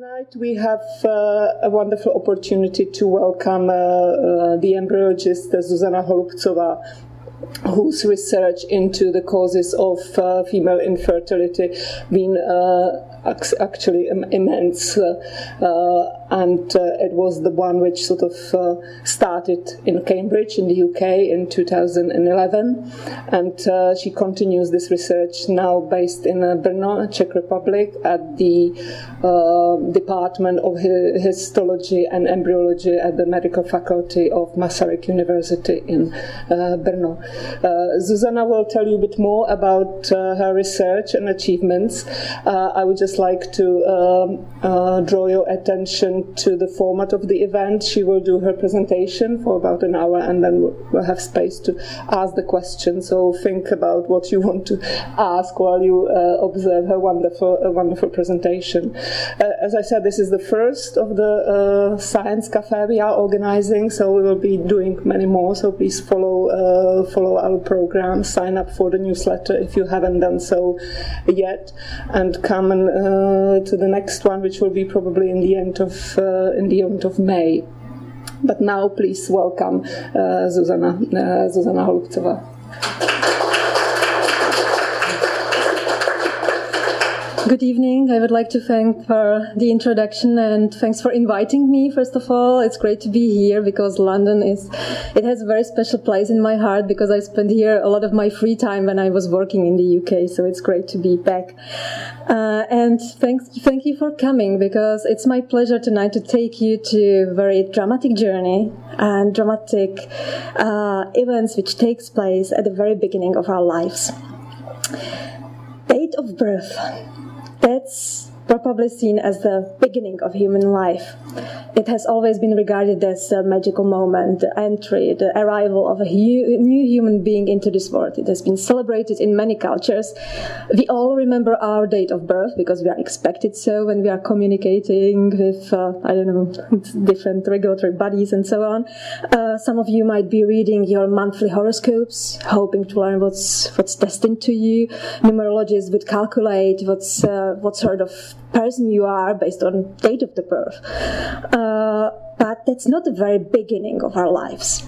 Tonight we have uh, a wonderful opportunity to welcome uh, uh, the embryologist Zuzana Holubcová, whose research into the causes of uh, female infertility been uh, actually immense, uh, uh, and uh, it was the one which sort of uh, started in Cambridge in the UK in 2011, and uh, she continues this research now based in uh, Brno, Czech Republic, at the Department of Histology and Embryology at the Medical Faculty of Masaryk University in Brno. Zuzana will tell you a bit more about her research and achievements. I would just just like to um, uh, draw your attention to the format of the event. She will do her presentation for about an hour and then we'll have space to ask the questions. So think about what you want to ask while you uh, observe her wonderful, uh, wonderful presentation. Uh, as I said, this is the first of the uh, Science Cafe we are organizing, so we will be doing many more. So please follow, uh, follow our program, sign up for the newsletter if you haven't done so yet, and come and to the next one, which will be probably in the end of uh, in the end of May. But now, please welcome uh, Zuzana Zuzana Holubcová. Good evening. I would like to thank for the introduction and thanks for inviting me. First of all, it's great to be here because London is it has a very special place in my heart because I spent here a lot of my free time when I was working in the UK. So it's great to be back. Uh, and thanks, thank you for coming because it's my pleasure tonight to take you to a very dramatic journey and dramatic uh, events which takes place at the very beginning of our lives. Date of birth that's probably seen as the beginning of human life. It has always been regarded as a magical moment, the entry, the arrival of a hu- new human being into this world. It has been celebrated in many cultures. We all remember our date of birth because we are expected so when we are communicating with, uh, I don't know, different regulatory bodies and so on. Uh, some of you might be reading your monthly horoscopes, hoping to learn what's, what's destined to you. Numerologists would calculate what's, uh, what sort of person you are based on date of the birth. Uh, but that's not the very beginning of our lives.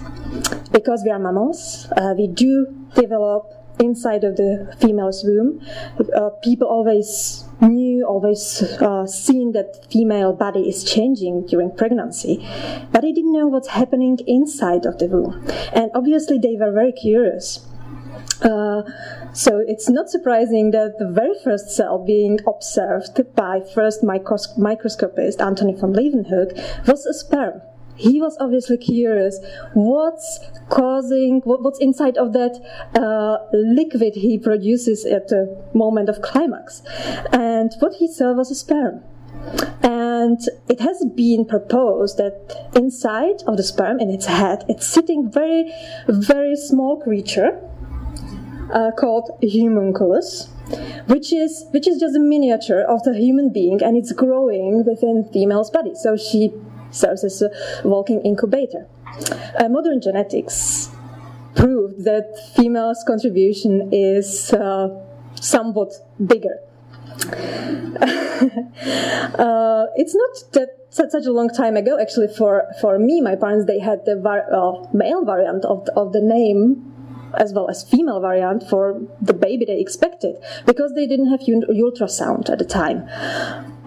Because we are mammals, uh, we do develop inside of the female's womb. Uh, people always knew, always uh, seen that female body is changing during pregnancy, but they didn't know what's happening inside of the womb. And obviously, they were very curious. Uh, so it's not surprising that the very first cell being observed by first micros- microscopist Antony van Leeuwenhoek was a sperm. He was obviously curious what's causing, what's inside of that uh, liquid he produces at the moment of climax. And what he saw was a sperm. And it has been proposed that inside of the sperm, in its head, it's sitting very, very small creature uh, called homunculus, which is which is just a miniature of the human being, and it's growing within female's body. So she serves as a walking incubator. Uh, modern genetics proved that female's contribution is uh, somewhat bigger. uh, it's not that such a long time ago. Actually, for, for me, my parents they had the var- uh, male variant of of the name as well as female variant for the baby they expected because they didn't have ultrasound at the time.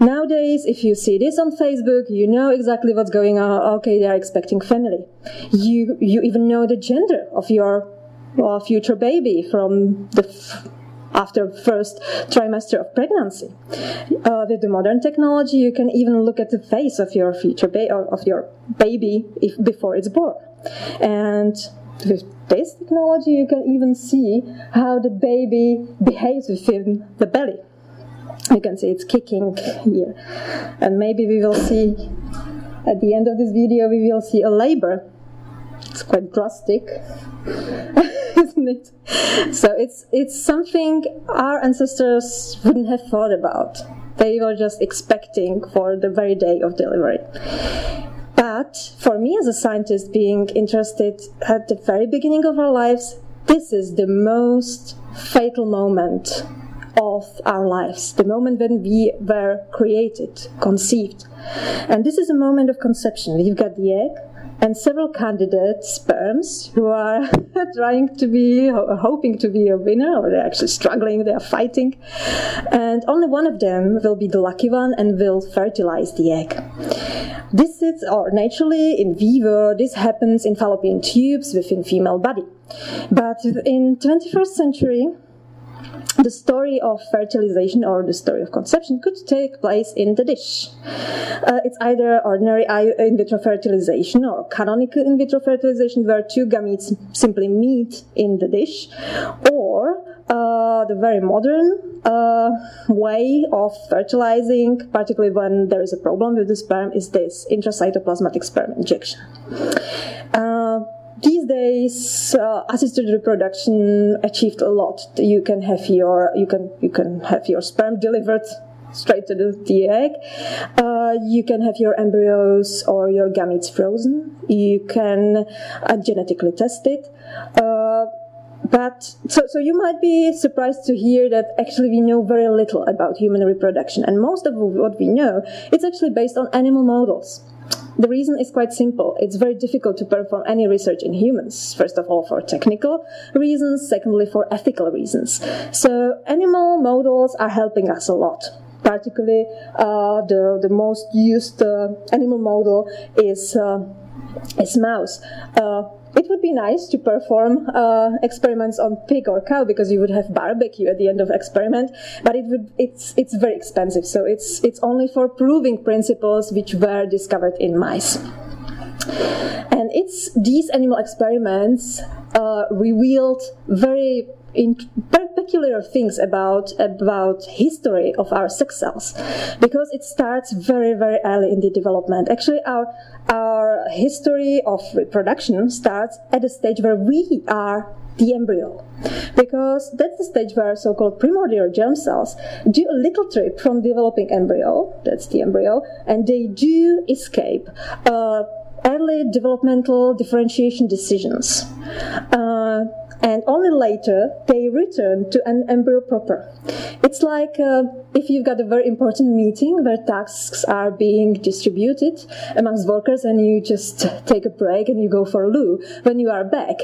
Nowadays, if you see this on Facebook, you know exactly what's going on. Okay, they are expecting family. You you even know the gender of your well, future baby from the f- after first trimester of pregnancy. Uh, with the modern technology, you can even look at the face of your future baby of your baby if, before it's born, and with this technology, you can even see how the baby behaves within the belly. You can see it's kicking here. And maybe we will see, at the end of this video, we will see a labor. It's quite drastic, isn't it? So it's, it's something our ancestors wouldn't have thought about. They were just expecting for the very day of delivery. But for me as a scientist, being interested at the very beginning of our lives, this is the most fatal moment of our lives, the moment when we were created, conceived. And this is a moment of conception. We've got the egg, and several candidate sperms who are trying to be, hoping to be a winner, or they're actually struggling, they're fighting. And only one of them will be the lucky one and will fertilize the egg. This is, or naturally, in vivo, this happens in fallopian tubes within female body. But in 21st century, the story of fertilization or the story of conception could take place in the dish. Uh, it's either ordinary in vitro fertilization or canonical in vitro fertilization, where two gametes simply meet in the dish, or uh, the very modern uh, way of fertilizing, particularly when there is a problem with the sperm, is this intracytoplasmatic sperm injection. Uh, these days, uh, assisted reproduction achieved a lot. You can have your you can you can have your sperm delivered straight to the, the egg. Uh, you can have your embryos or your gametes frozen. You can uh, genetically test it. Uh, but so, so you might be surprised to hear that actually we know very little about human reproduction, and most of what we know it's actually based on animal models. The reason is quite simple. It's very difficult to perform any research in humans, first of all for technical reasons, secondly for ethical reasons. So animal models are helping us a lot. Particularly, uh, the, the most used uh, animal model is, uh, is mouse. It would be nice to perform uh, experiments on pig or cow because you would have barbecue at the end of experiment, but it would it's it's very expensive. So it's it's only for proving principles which were discovered in mice. And it's these animal experiments uh, revealed very in peculiar things about about history of our sex cells because it starts very very early in the development actually our our history of reproduction starts at the stage where we are the embryo. Because that's the stage where so called primordial germ cells do a little trip from developing embryo, that's the embryo, and they do escape uh, early developmental differentiation decisions. Uh, and only later they return to an embryo proper. It's like uh, if you've got a very important meeting where tasks are being distributed amongst workers and you just take a break and you go for a loo. When you are back,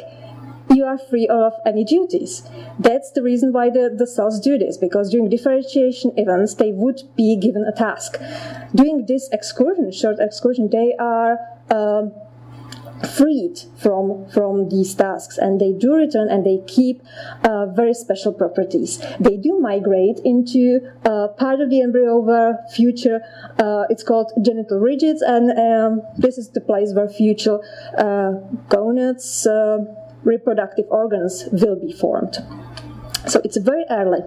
you are free of any duties. That's the reason why the, the cells do this, because during differentiation events, they would be given a task. During this excursion, short excursion, they are uh, freed from from these tasks and they do return and they keep uh, very special properties. They do migrate into uh, part of the embryo where future uh, it's called genital ridges and um, this is the place where future uh, gonads uh, reproductive organs will be formed. So it's very early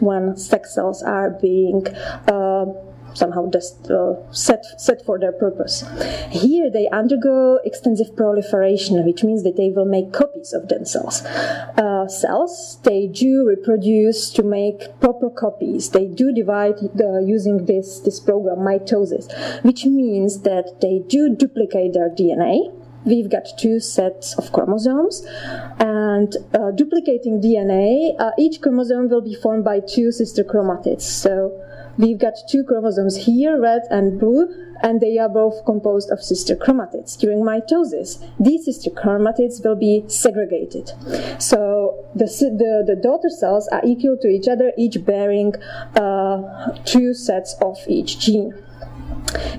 when sex cells are being uh, somehow just uh, set set for their purpose. Here they undergo extensive proliferation, which means that they will make copies of themselves. Uh, cells they do reproduce to make proper copies. They do divide uh, using this this program mitosis, which means that they do duplicate their DNA we've got two sets of chromosomes and uh, duplicating DNA, uh, each chromosome will be formed by two sister chromatids. So We've got two chromosomes here, red and blue, and they are both composed of sister chromatids. During mitosis, these sister chromatids will be segregated. So the, the, the daughter cells are equal to each other, each bearing uh, two sets of each gene.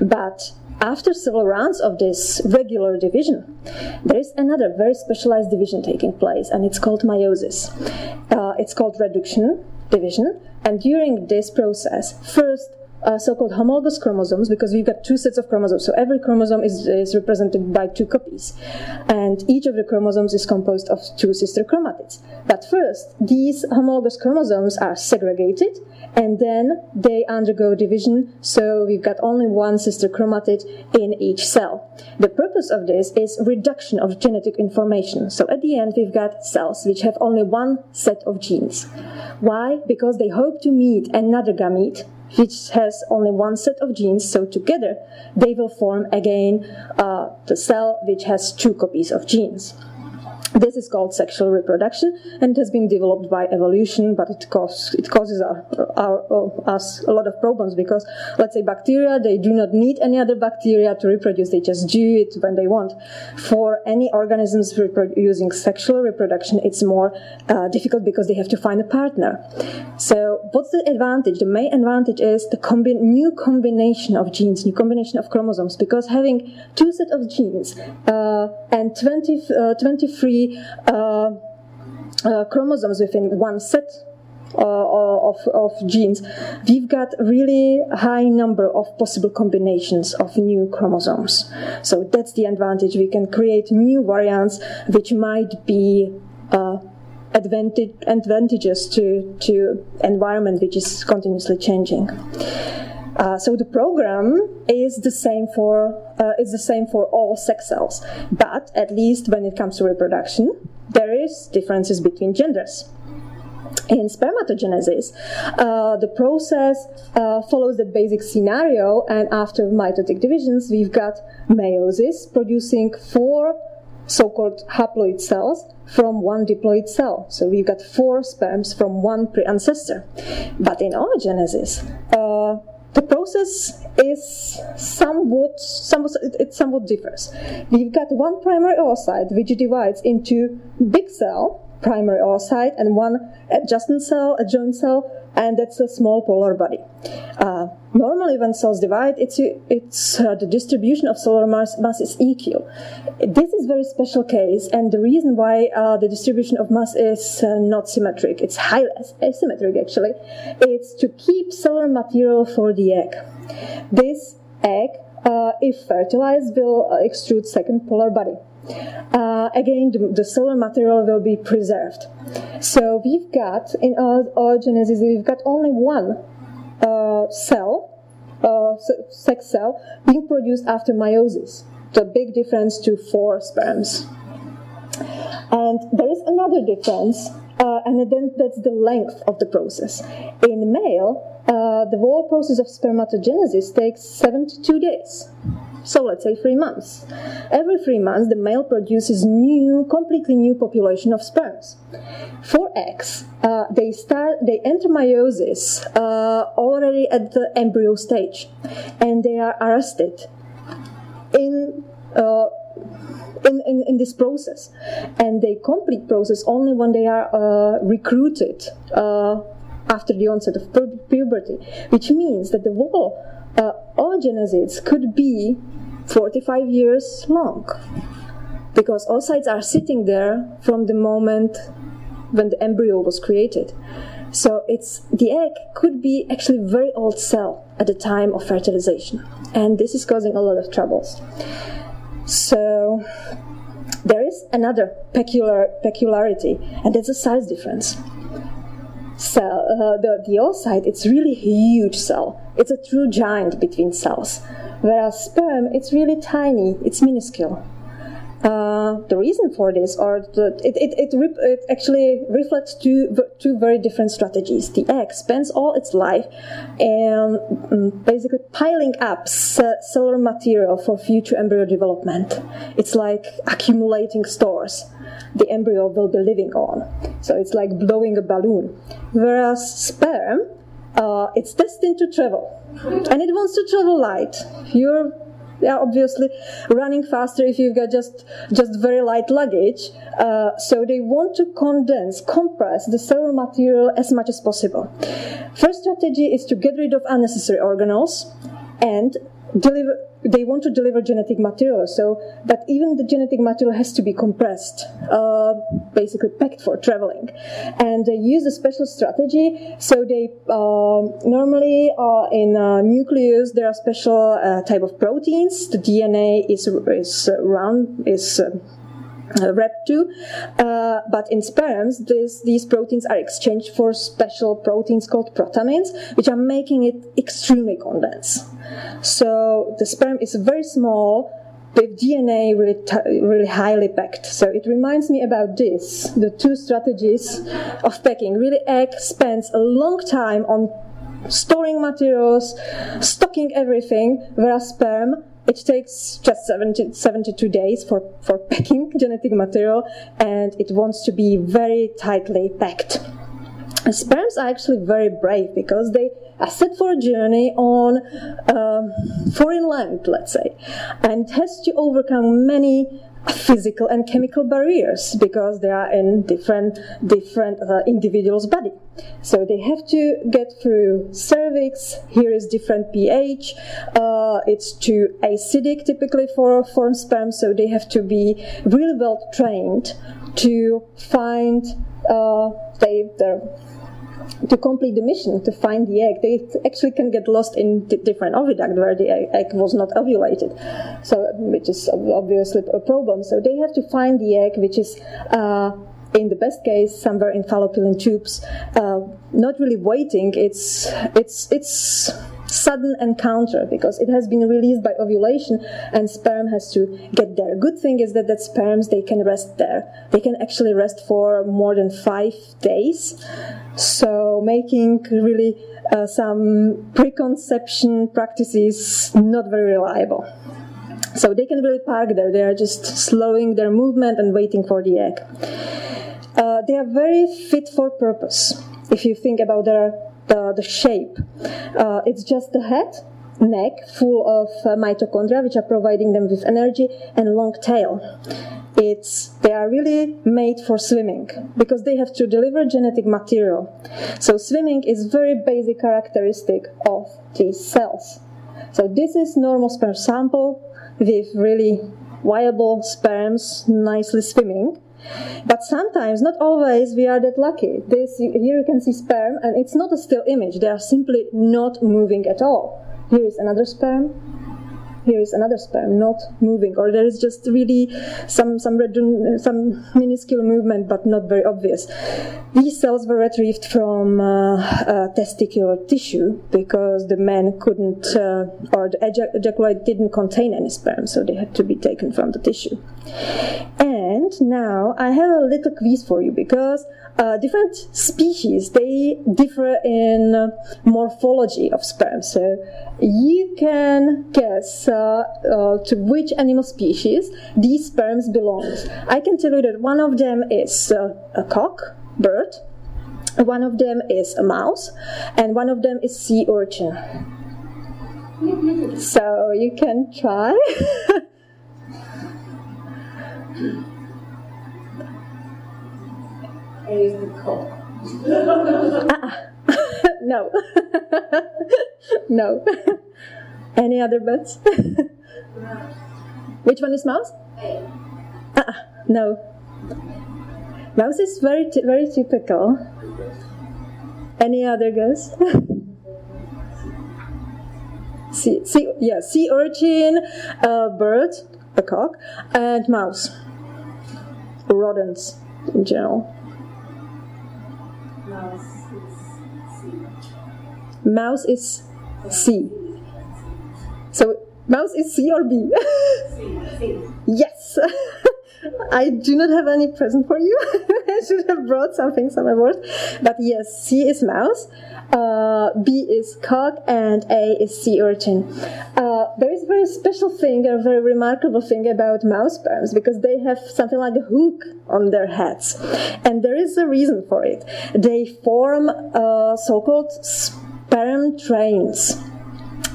But after several rounds of this regular division, there is another very specialized division taking place, and it's called meiosis. Uh, it's called reduction division, and during this process, first uh, so-called homologous chromosomes because we've got two sets of chromosomes. So every chromosome is, is represented by two copies. And each of the chromosomes is composed of two sister chromatids. But first, these homologous chromosomes are segregated and then they undergo division. So we've got only one sister chromatid in each cell. The purpose of this is reduction of genetic information. So at the end, we've got cells which have only one set of genes. Why? Because they hope to meet another gamete which has only one set of genes, so together they will form again uh, the cell which has two copies of genes. This is called sexual reproduction, and it has been developed by evolution, but it, cause, it causes our, our, us a lot of problems because, let's say, bacteria, they do not need any other bacteria to reproduce, they just do it when they want. For any organisms using sexual reproduction, it's more uh, difficult because they have to find a partner. So, what's the advantage? The main advantage is the combi- new combination of genes, new combination of chromosomes, because having two set of genes uh, and 20, uh, 23 uh, uh, chromosomes within one set uh, of, of, genes, we've got really high number of possible combinations of new chromosomes. So that's the advantage. We can create new variants which might be uh, advantage, advantages to, to environment which is continuously changing. Uh, so the program is the same for uh, is the same for all sex cells, but at least when it comes to reproduction, there is differences between genders. In spermatogenesis, uh, the process uh, follows the basic scenario, and after mitotic divisions, we've got meiosis producing four so-called haploid cells from one diploid cell. So we've got four sperms from one pre-ancestor. But in oogenesis, uh, the process is somewhat, somewhat it somewhat differs. We've got one primary oocyte which divides into big cell, primary oocyte, and one adjacent cell, adjoint cell, and that's a small polar body. Uh, normally, when cells divide, it's, it's uh, the distribution of cellular mass, mass, is equal. This is very special case, and the reason why uh, the distribution of mass is uh, not symmetric, it's highly asymmetric actually, it's to keep cellular material for the egg. This egg, uh, if fertilized, will uh, extrude second polar body. Uh, again, the, the, cellular material will be preserved. So we've got, in oogenesis, we've got only one uh, cell, uh, sex cell, being produced after meiosis. The big difference to four sperms. And there is another difference, uh, and then that's the length of the process. In male, uh, the whole process of spermatogenesis takes 72 days. So let's say three months. Every three months, the male produces new, completely new population of sperms. For eggs, uh, they start, they enter meiosis uh, already at the embryo stage, and they are arrested in. Uh, in, in, in, this process, and they complete process only when they are uh, recruited uh, after the onset of puberty, which means that the wall uh, oogenesis could be 45 years long because oocytes are sitting there from the moment when the embryo was created. So it's the egg could be actually very old cell at the time of fertilization, and this is causing a lot of troubles. So there is another peculiar peculiarity, and that's a size difference cell, uh, the, the oocyte, it's really huge cell. It's a true giant between cells. Whereas sperm, it's really tiny, it's minuscule. Uh, the reason for this, or the, it, it, it, rep, it, actually reflects two, two very different strategies. The egg spends all its life and um, basically piling up cellular material for future embryo development. It's like accumulating stores the embryo will be living on. So it's like blowing a balloon. Whereas sperm, uh, it's destined to travel, and it wants to travel light. You're yeah, obviously running faster if you've got just just very light luggage. Uh, so they want to condense, compress the cellular material as much as possible. First strategy is to get rid of unnecessary organelles and deliver they want to deliver genetic material so that even the genetic material has to be compressed uh, basically packed for traveling. And they use a special strategy so they uh, normally uh, in nucleus there are special uh, type of proteins. The dna is is round is uh, uh, REP2, uh, but in sperms, this, these proteins are exchanged for special proteins called protamines, which are making it extremely condensed. So the sperm is very small, with DNA really, t- really highly packed. So it reminds me about this the two strategies of packing. Really, egg spends a long time on storing materials, stocking everything, whereas sperm it takes just 70, 72 days for, for packing genetic material, and it wants to be very tightly packed. Sperms are actually very brave because they are set for a journey on um, foreign land, let's say, and has to overcome many physical and chemical barriers because they are in different different uh, individuals' body. So they have to get through cervix. Here is different pH. Uh, it's too acidic typically for for sperm, so they have to be really well trained to find uh, they their to complete the mission to find the egg. They actually can get lost in different oviduct where the egg was not ovulated, so which is obviously a problem. So they have to find the egg, which is. Uh, in the best case, somewhere in fallopian tubes, uh, not really waiting. It's it's it's sudden encounter because it has been released by ovulation and sperm has to get there. Good thing is that that sperms they can rest there. They can actually rest for more than five days. So making really uh, some preconception practices not very reliable. So they can really park there. They are just slowing their movement and waiting for the egg. Uh, they are very fit for purpose. If you think about their the, shape. Uh, it's just the head, neck full of uh, mitochondria, which are providing them with energy, and long tail. It's they are really made for swimming because they have to deliver genetic material. So swimming is very basic characteristic of these cells. So this is normal sperm sample with really viable sperms nicely swimming. But sometimes, not always, we are that lucky. This here you can see sperm, and it's not a still image. They are simply not moving at all. Here is another sperm here is another sperm not moving, or there is just really some some some minuscule movement, but not very obvious. These cells were retrieved from uh, uh, testicular tissue because the man couldn't, uh, or the ejac- ejaculate didn't contain any sperm, so they had to be taken from the tissue. And now I have a little quiz for you because uh, different species they differ in morphology of sperm. So you can guess uh, uh, to which animal species these sperms belong. I can tell you that one of them is uh, a cock, bird, one of them is a mouse, and one of them is sea urchin. so you can try. cock. no. no. Any other bets? Which one is mouse? Uh, no. Mouse is very very typical. Any other guess? sea, sea, yeah, sea urchin, uh, bird, a cock, and mouse. Rodents in general. Mouse is C. So mouse is C or B? yes. I do not have any present for you. I should have brought something some worse. But yes, C is mouse, uh, B is cock, and A is sea urchin. Uh, there is a very special thing, a very remarkable thing about mouse sperms because they have something like a hook on their heads. And there is a reason for it. They form uh, so called sperm trains.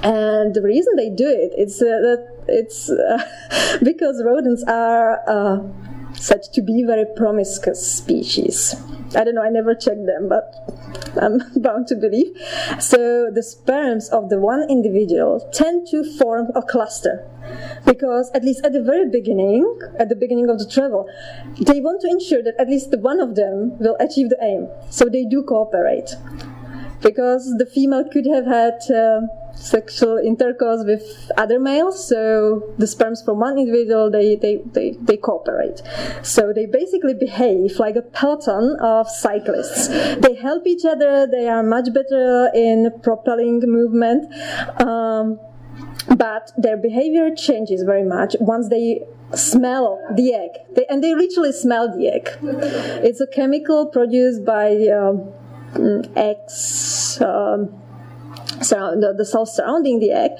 And the reason they do it is uh, that it's uh, because rodents are uh, said to be very promiscuous species. I don't know, I never checked them, but I'm bound to believe. So the sperms of the one individual tend to form a cluster because at least at the very beginning, at the beginning of the travel, they want to ensure that at least one of them will achieve the aim. So they do cooperate because the female could have had uh, sexual intercourse with other males so the sperms from one individual they, they, they, they cooperate. So they basically behave like a peloton of cyclists. They help each other they are much better in propelling movement um, but their behavior changes very much. Once they smell the egg they, and they literally smell the egg. It's a chemical produced by um, eggs um, the, the cells surrounding the egg.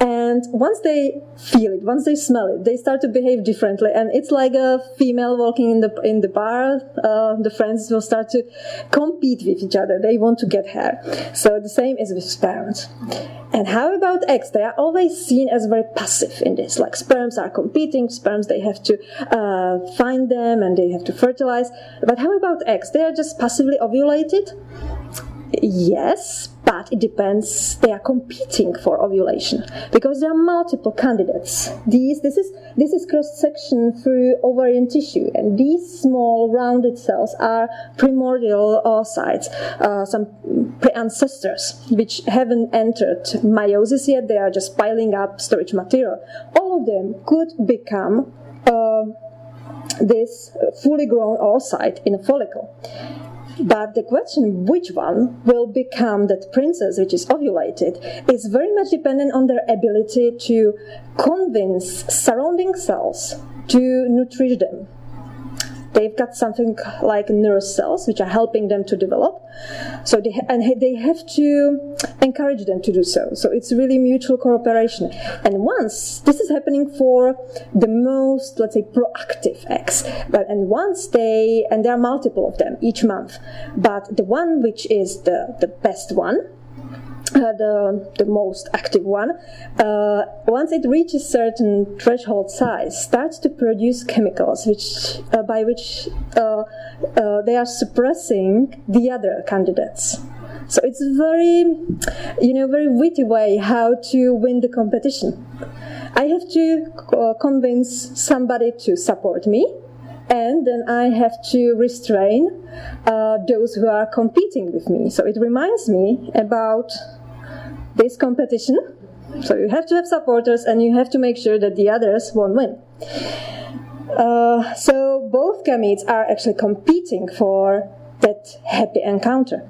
And once they feel it, once they smell it, they start to behave differently. And it's like a female walking in the in the bar. Uh, the friends will start to compete with each other. They want to get her. So the same is with sperms. And how about eggs? They are always seen as very passive in this. Like sperms are competing. Sperms they have to uh, find them and they have to fertilize. But how about eggs? They are just passively ovulated. Yes, it depends. They are competing for ovulation because there are multiple candidates. These, this is this is cross section through ovarian tissue, and these small rounded cells are primordial oocytes, uh, some pre-ancestors which haven't entered meiosis yet. They are just piling up storage material. All of them could become. Uh, this fully grown oocyte in a follicle. But the question which one will become that princess which is ovulated is very much dependent on their ability to convince surrounding cells to nourish them they've got something like nerve cells which are helping them to develop. So they and they have to encourage them to do so. So it's really mutual cooperation. And once this is happening for the most let's say proactive eggs but and once they and there are multiple of them each month. But the one which is the the best one uh, the, the most active one, uh, once it reaches certain threshold size, starts to produce chemicals which, uh, by which uh, uh, they are suppressing the other candidates. So it's very, you know, very witty way how to win the competition. I have to uh, convince somebody to support me, and then I have to restrain those who are competing with me. So it reminds me about this competition. So you have to have supporters and you have to make sure that the others won't win. Uh, so both gametes are actually competing for that happy encounter.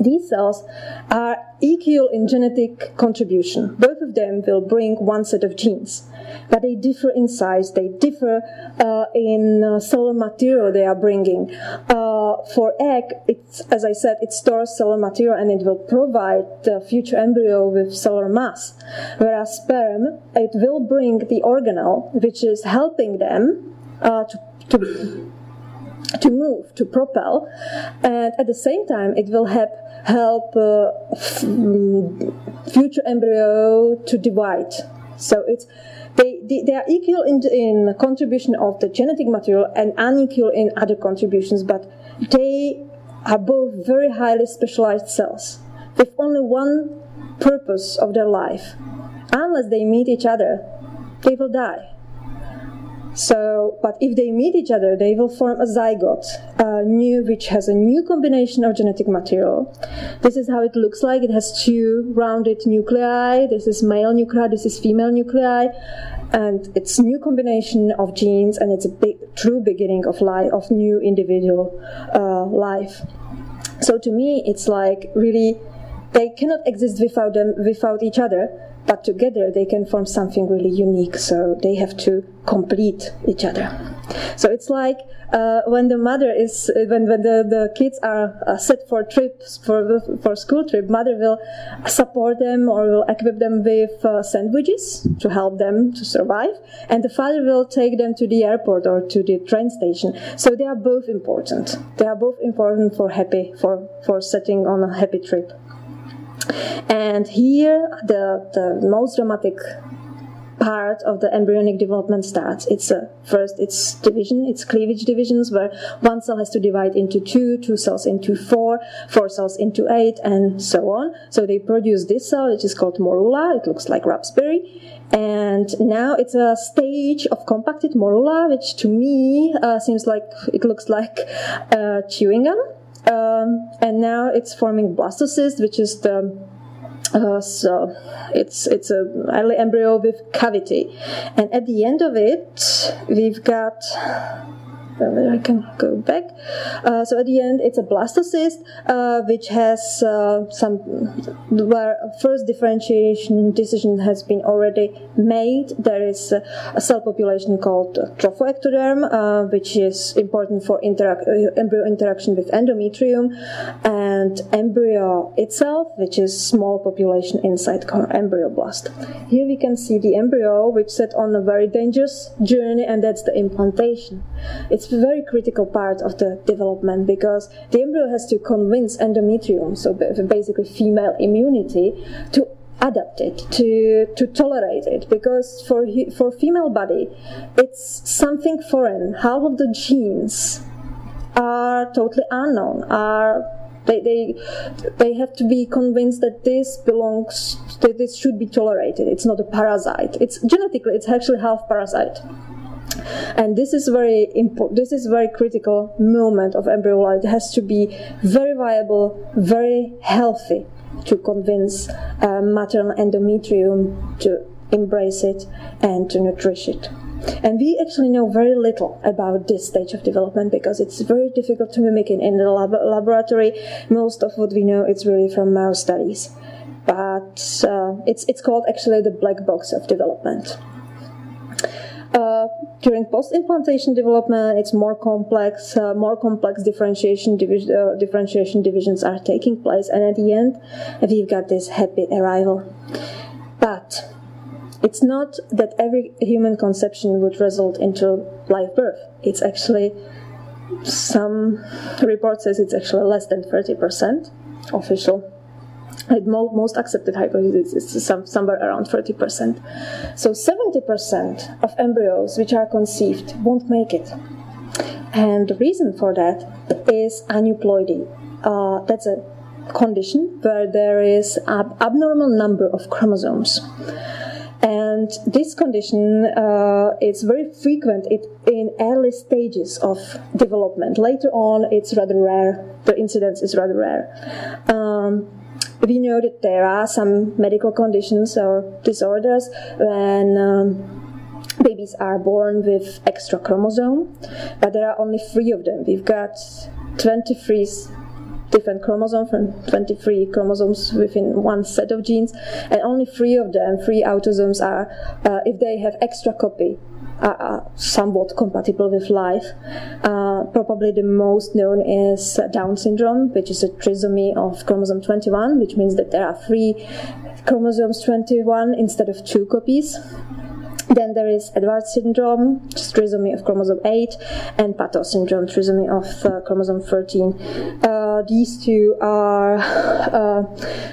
These cells are equal in genetic contribution. Both of them will bring one set of genes, but they differ in size, they differ uh, in uh, cellular material they are bringing. Uh, for egg, it's, as I said, it stores cellular material and it will provide the future embryo with cellular mass. Whereas sperm, it will bring the organelle, which is helping them uh, to, to to move, to propel, and at the same time, it will help help uh, future embryo to divide. So it's they, they, they are equal in, in contribution of the genetic material and unequal in other contributions, but they are both very highly specialized cells with only one purpose of their life. Unless they meet each other, they will die. So, but if they meet each other, they will form a zygote, new, which has a new combination of genetic material. This is how it looks like. It has two rounded nuclei. This is male nuclei. This is female nuclei, and it's new combination of genes, and it's a big, true beginning of life, of new individual uh, life. So to me, it's like really, they cannot exist without them, without each other but together they can form something really unique. So they have to complete each other. So it's like uh, when the mother is when, when the, the kids are uh, set for trips for for school trip, mother will support them or will equip them with uh, sandwiches to help them to survive, and the father will take them to the airport or to the train station. So they are both important. They are both important for happy for for setting on a happy trip. And here, the, the most dramatic part of the embryonic development starts. It's a, first it's division, it's cleavage divisions where one cell has to divide into two, two cells into four, four cells into eight, and so on. So they produce this cell, which is called morula. It looks like raspberry. And now it's a stage of compacted morula, which to me uh, seems like it looks like uh, chewing gum. Um, and now it's forming blastocyst, which is the uh, so it's it's a early embryo with cavity, and at the end of it, we've got I can go back. Uh, so at the end, it's a blastocyst, uh, which has uh, some where first differentiation decision has been already made. There is a, cell population called trophoectoderm, uh, which is important for interac- uh, embryo interaction with endometrium, and embryo itself, which is small population inside embryoblast. Here we can see the embryo, which set on a very dangerous journey, and that's the implantation. It's very critical part of the development because the embryo has to convince endometrium, so basically female immunity, to adapt it to to tolerate it because for for female body it's something foreign half of the genes are totally unknown are they, they, they have to be convinced that this belongs, that this should be tolerated. It's not a parasite. It's genetically, it's actually half parasite. And this is very important. This is very critical moment of embryo. It has to be very viable, very healthy to convince uh, maternal endometrium to embrace it and to nourish it. And we actually know very little about this stage of development because it's very difficult to mimic in, in the lab- laboratory. Most of what we know is really from mouse studies. But uh, it's, it's called actually the black box of development. Uh, during post-implantation development, it's more complex. Uh, more complex differentiation divi- uh, differentiation divisions are taking place, and at the end, we've got this happy arrival. But it's not that every human conception would result into live birth. It's actually some report says it's actually less than 30% official most accepted hypothesis is some, somewhere around 30%. So 70% of embryos which are conceived won't make it. And the reason for that is aneuploidy. Uh, that's a condition where there is an abnormal number of chromosomes. And this condition uh, is very frequent in early stages of development. Later on, it's rather rare. The incidence is rather rare. Um, we know that there are some medical conditions or disorders when um, babies are born with extra chromosome, but there are only three of them. We've got 23 different chromosomes from 23 chromosomes within one set of genes, and only three of them, three autosomes, are uh, if they have extra copy are somewhat compatible with life. Uh, probably the most known is Down syndrome, which is a trisomy of chromosome 21, which means that there are three chromosomes 21 instead of two copies. Then there is Edwards syndrome, trisomy of chromosome 8, and Patau syndrome, trisomy of uh, chromosome 13. Uh, these two are, uh,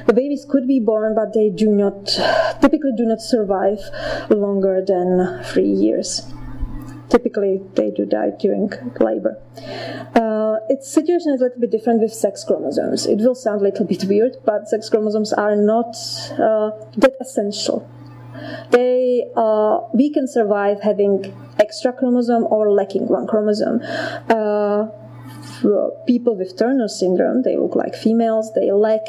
the babies could be born, but they do not, typically do not survive longer than three years. Typically, they do die during labor. Uh, its situation is a little bit different with sex chromosomes. It will sound a little bit weird, but sex chromosomes are not uh, that essential they uh, we can survive having extra chromosome or lacking one chromosome. Uh, people with Turner syndrome, they look like females. They lack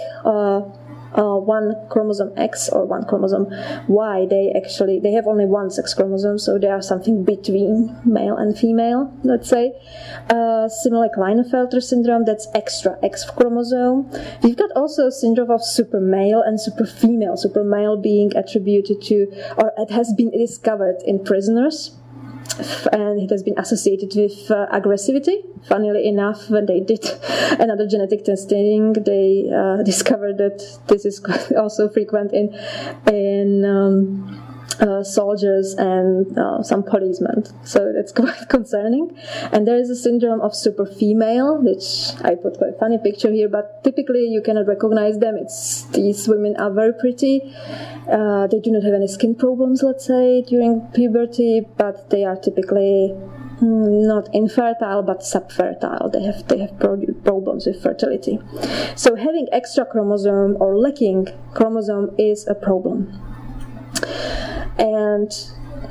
uh, one chromosome X or one chromosome Y, they actually they have only one sex chromosome, so they are something between male and female, let's say. Uh, similar Klinefelter syndrome, that's extra X chromosome. We've got also syndrome of super male and super female. Super male being attributed to, or it has been discovered in prisoners and it has been associated with uh, aggressivity. Funnily enough, when they did another genetic testing, they uh, discovered that this is also frequent in in um, uh, soldiers and uh, some policemen. So that's quite concerning. And there is a syndrome of super female, which I put quite a funny picture here, but typically you cannot recognize them. It's these women are very pretty. Uh, they do not have any skin problems, let's say, during puberty, but they are typically hmm, not infertile but subfertile. They have they have problems with fertility. So having extra chromosome or lacking chromosome is a problem. And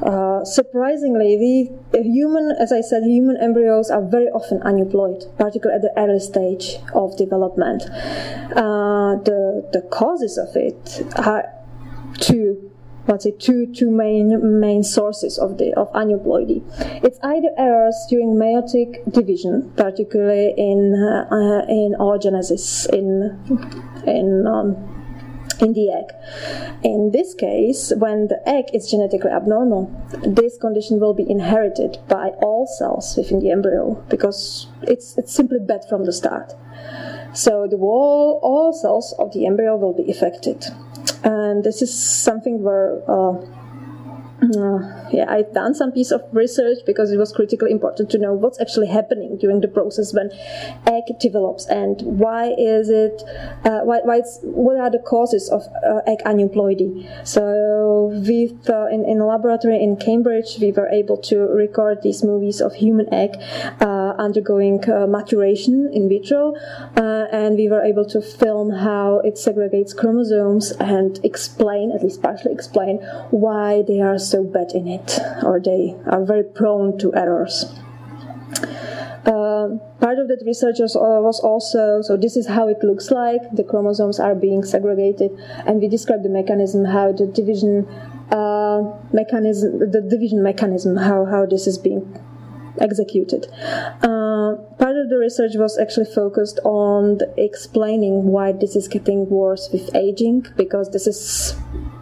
uh, surprisingly, the human, as I said, human embryos are very often aneuploid, particularly at the early stage of development. Uh, the the causes of it are two let's say two two main main sources of the of aneuploidy. It's either errors during meiotic division, particularly in uh, in oogenesis in in um, in the egg. In this case, when the egg is genetically abnormal, this condition will be inherited by all cells within the embryo because it's, it's simply bad from the start. So the wall, all cells of the embryo will be affected. And this is something where uh, uh, yeah, I've done some piece of research because it was critically important to know what's actually happening during the process when egg develops and why is it, uh, why, why what are the causes of uh, egg aneuploidy. So uh, in, in a laboratory in Cambridge, we were able to record these movies of human egg uh, undergoing uh, maturation in vitro, and we were able to film how it segregates chromosomes and explain, at least partially explain, why they are so bad in it, or they are very prone to errors. Uh, part of that research was, uh, also so this is how it looks like the chromosomes are being segregated and we describe the mechanism how the division uh, mechanism the division mechanism how, how this is being executed. Uh, part of the research was actually focused on explaining why this is getting worse with aging, because this is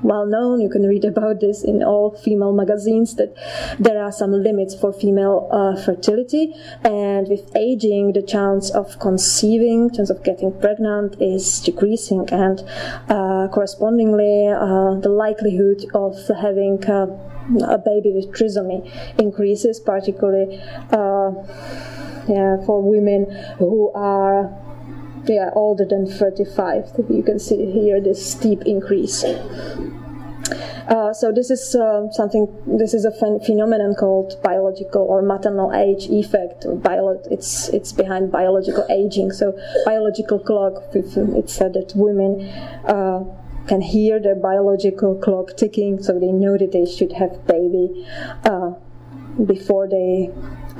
well known. You can read about this in all female magazines that there are some limits for female uh, fertility, and with aging, the chance of conceiving, chance of getting pregnant, is decreasing, and uh, correspondingly, uh, the likelihood of having uh, a baby with trisomy increases, particularly uh, for women who are yeah, older than 35. You can see here this steep increase. Uh, so this is uh, something. This is a phen- phenomenon called biological or maternal age effect. Bio- it's it's behind biological aging. So biological clock. It said that women uh, can hear their biological clock ticking, so they know that they should have baby uh, before they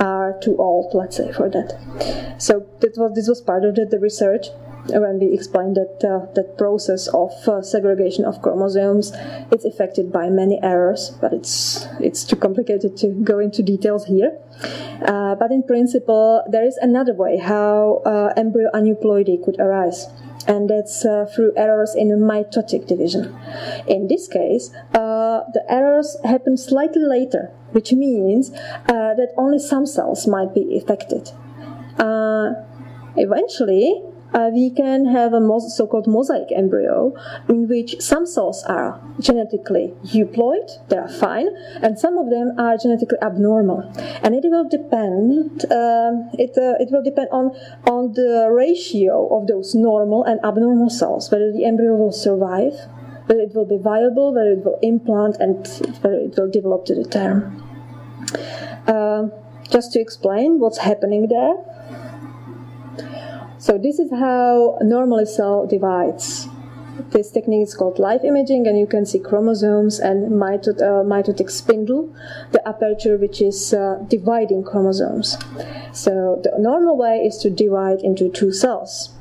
are too old, let's say, for that. So that was this was part of the, the research when we explained that uh, that process of uh, segregation of chromosomes it's affected by many errors but it's it's too complicated to go into details here uh, but in principle there is another way how uh, embryo aneuploidy could arise and that's uh, through errors in mitotic division. In this case, uh, the errors happen slightly later, which means uh, that only some cells might be affected. Uh, eventually, uh, we can have a so-called mosaic embryo in which some cells are genetically euploid, they are fine, and some of them are genetically abnormal. And it will depend, um, it, uh, it will depend on, on the ratio of those normal and abnormal cells, whether the embryo will survive, whether it will be viable, whether it will implant, and whether it will develop to the term. Uh, just to explain what's happening there, so this is how normally cell divides. This technique is called live imaging, and you can see chromosomes and mitot, uh, mitotic spindle, the aperture which is uh, dividing chromosomes. So the normal way is to divide into two cells.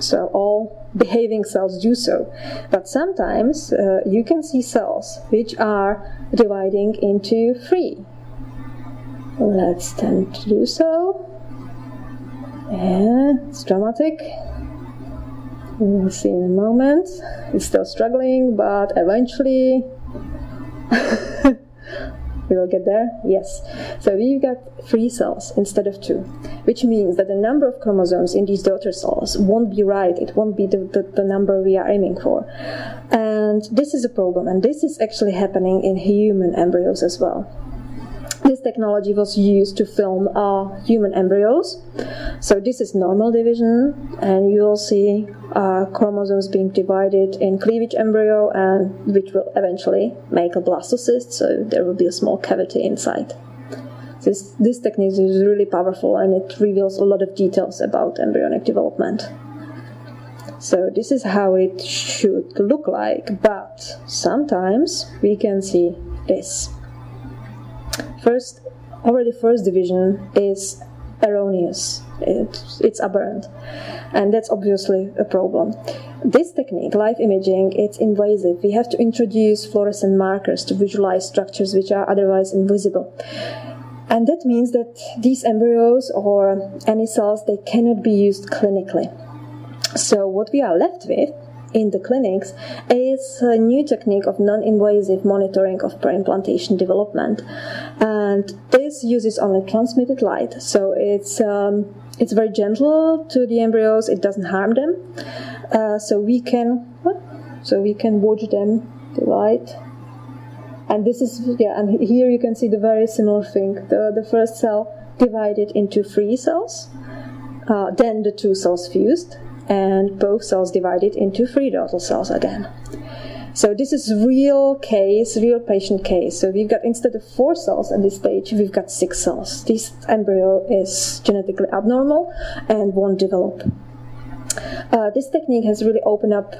So all behaving cells do so. But sometimes uh, you can see cells which are dividing into three. Let's tend to do so. Yeah, it's dramatic. We'll see in a moment. It's still struggling, but eventually we will get there. Yes. So we've got three cells instead of two, which means that the number of chromosomes in these daughter cells won't be right. It won't be the, the, the number we are aiming for. And this is a problem, and this is actually happening in human embryos as well. This technology was used to film uh, human embryos. So this is normal division, and you will see uh, chromosomes being divided in cleavage embryo, and which will eventually make a blastocyst. So there will be a small cavity inside. This this technique is really powerful, and it reveals a lot of details about embryonic development. So this is how it should look like, but sometimes we can see this. First, already first division is erroneous. It, it's aberrant. And that's obviously a problem. This technique, live imaging, it's invasive. We have to introduce fluorescent markers to visualize structures which are otherwise invisible. And that means that these embryos or any cells, they cannot be used clinically. So what we are left with in the clinics is a new technique of non-invasive monitoring of preimplantation development, and this uses only transmitted light. So it's um, it's very gentle to the embryos. It doesn't harm them. Uh, so we can so we can watch them divide. And this is yeah, and here you can see the very similar thing. The the first cell divided into three cells, uh, then the two cells fused, and both cells divided into three daughter cells again. So this is real case, real patient case. So we've got instead of four cells at this stage, we've got six cells. This embryo is genetically abnormal and won't develop. Uh, this technique has really opened up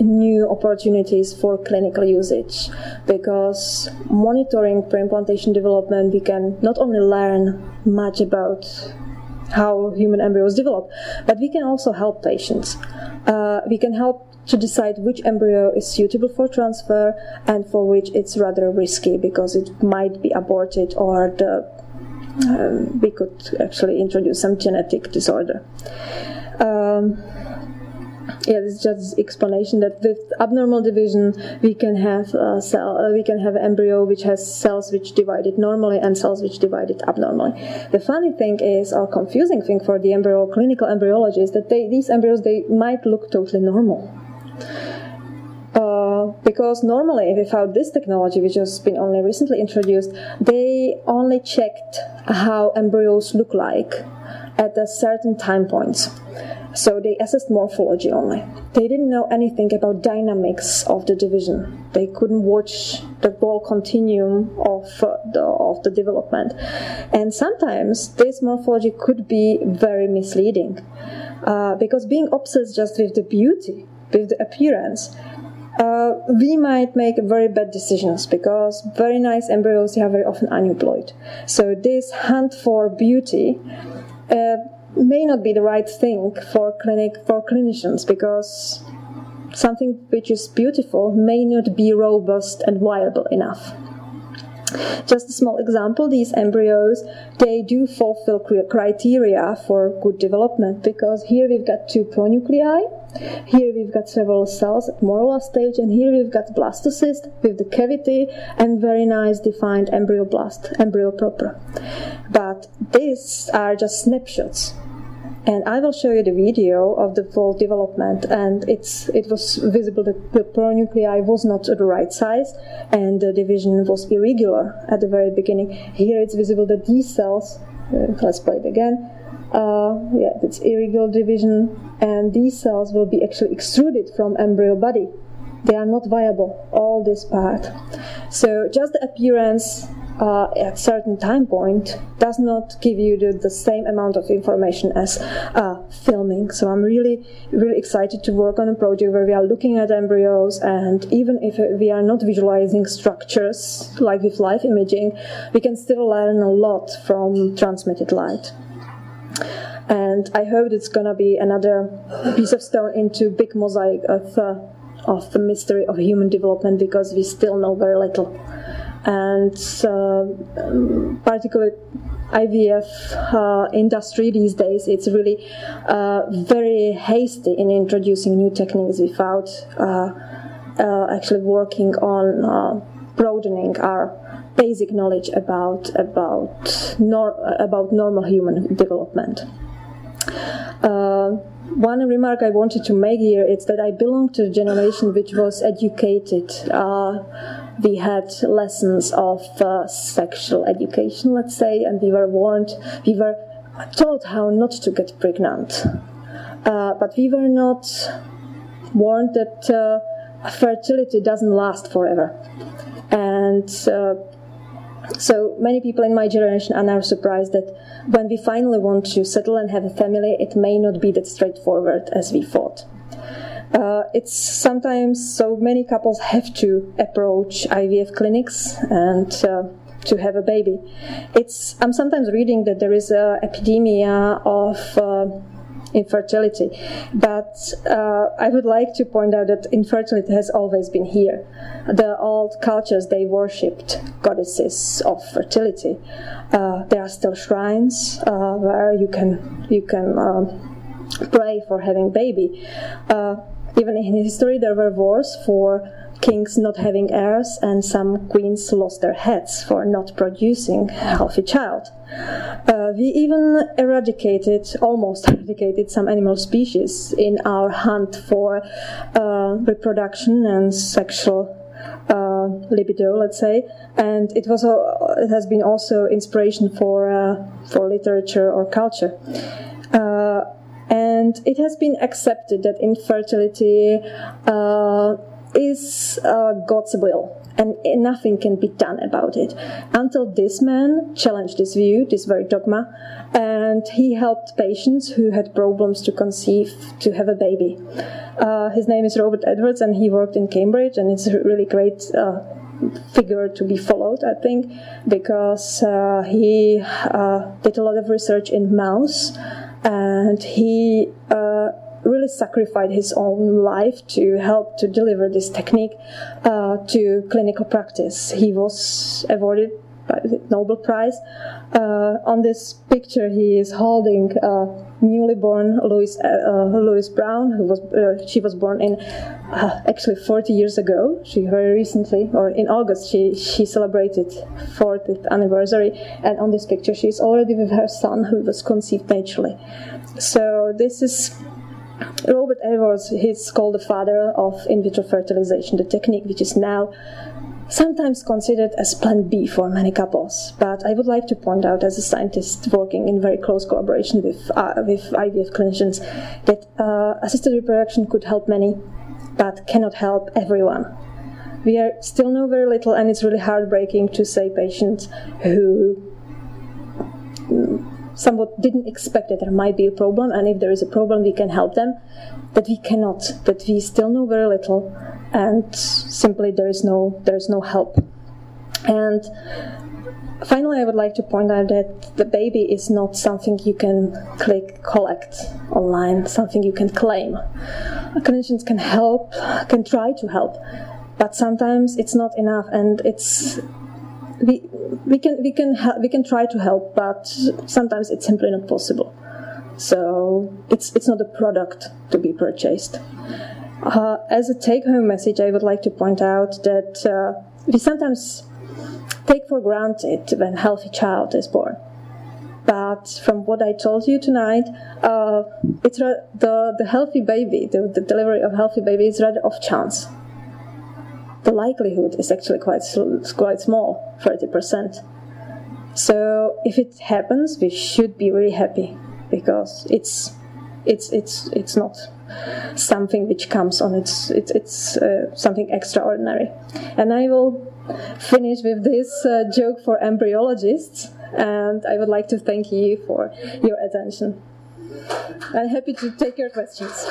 new opportunities for clinical usage because monitoring preimplantation development, we can not only learn much about how human embryos develop, but we can also help patients. Uh, we can help to decide which embryo is suitable for transfer and for which it's rather risky because it might be aborted or the, um, we could actually introduce some genetic disorder. Um, yeah, is just explanation that with abnormal division we can have a cell, uh, we can have embryo which has cells which divided normally and cells which divided abnormally. The funny thing is, or confusing thing for the embryo clinical embryology is that they, these embryos they might look totally normal. Uh, because normally without this technology which has been only recently introduced they only checked how embryos look like at a certain time points so they assessed morphology only. They didn't know anything about dynamics of the division. They couldn't watch the whole continuum of uh, the of the development, and sometimes this morphology could be very misleading, uh, because being obsessed just with the beauty, with the appearance, uh, we might make very bad decisions because very nice embryos are very often aneuploid. So this hunt for beauty. Uh, may not be the right thing for clinic for clinicians because something which is beautiful may not be robust and viable enough. Just a small example, these embryos, they do fulfill criteria for good development because here we've got two pronuclei, here we've got several cells at morula stage, and here we've got blastocyst with the cavity and very nice defined embryoblast, embryo proper. But these are just snapshots and I will show you the video of the full development and it's it was visible that the pronuclei was not the right size and the division was irregular at the very beginning here it's visible that these cells uh, let's play it again yeah it's irregular division and these cells will be actually extruded from embryo body they are not viable all this part so just the appearance uh, at certain time point does not give you the, the same amount of information as uh, filming. So I'm really, really excited to work on a project where we are looking at embryos, and even if we are not visualizing structures like with live imaging, we can still learn a lot from transmitted light. And I hope it's gonna be another piece of stone into big mosaic of uh, of the mystery of human development because we still know very little. And uh, particularly IVF uh, industry these days, it's really uh, very hasty in introducing new techniques without uh, uh, actually working on broadening our basic knowledge about about nor- about normal human development. one remark I wanted to make here is that I belong to a generation which was educated we had lessons of uh, sexual education, let's say, and we were warned, we were told how not to get pregnant. Uh, but we were not warned that uh, fertility doesn't last forever. And uh, so many people in my generation are now surprised that when we finally want to settle and have a family, it may not be that straightforward as we thought. Uh, it's sometimes so many couples have to approach IVF clinics and uh, to have a baby. It's I'm sometimes reading that there is an epidemic of uh, infertility, but uh, I would like to point out that infertility has always been here. The old cultures they worshipped goddesses of fertility. Uh, there are still shrines uh, where you can you can um, pray for having baby. Uh, even in history, there were wars for kings not having heirs, and some queens lost their heads for not producing a healthy child. Uh, we even eradicated, almost eradicated, some animal species in our hunt for uh, reproduction and sexual uh, libido, let's say, and it was it has been also inspiration for uh, for literature or culture. Uh, and it has been accepted that infertility uh, is uh, God's will, and nothing can be done about it. Until this man challenged this view, this very dogma, and he helped patients who had problems to conceive to have a baby. Uh, his name is Robert Edwards, and he worked in Cambridge, and it's a really great. Uh, figure to be followed, I think, because uh, he uh, did a lot of research in mouse and he uh, really sacrificed his own life to help to deliver this technique uh, to clinical practice. He was awarded Nobel Prize. Uh, on this picture, he is holding a newly born Louis uh, Louise Brown, who was uh, she was born in uh, actually 40 years ago. She very recently, or in August, she she celebrated 40th anniversary, and on this picture, she is already with her son, who was conceived naturally. So this is Robert Edwards, he's called the father of in vitro fertilization, the technique which is now sometimes considered as plan B for many couples. But I would like to point out, as a scientist working in very close collaboration with, uh, with IVF clinicians, that uh, assisted reproduction could help many, but cannot help everyone. We are still know very little, and it's really heartbreaking to say patients who somewhat didn't expect that there might be a problem, and if there is a problem, we can help them. But we cannot. That we still know very little, and simply there is no there is no help. And finally, I would like to point out that the baby is not something you can click collect online, something you can claim. Clinicians can help, can try to help, but sometimes it's not enough, and it's we we can we can we can try to help, but sometimes it's simply not possible. So it's it's not a product to be purchased. Uh, as a take-home message, I would like to point out that uh, we sometimes take for granted when a healthy child is born. But from what I told you tonight, uh, it's the the healthy baby, the, the delivery of healthy baby is rather off chance the likelihood is actually quite quite small, 30%. So if it happens, we should be really happy because it's it's it's it's not something which comes on its it's it's uh, something extraordinary. And I will finish with this uh, joke for embryologists, and I would like to thank you for your attention. I'm happy to take your questions.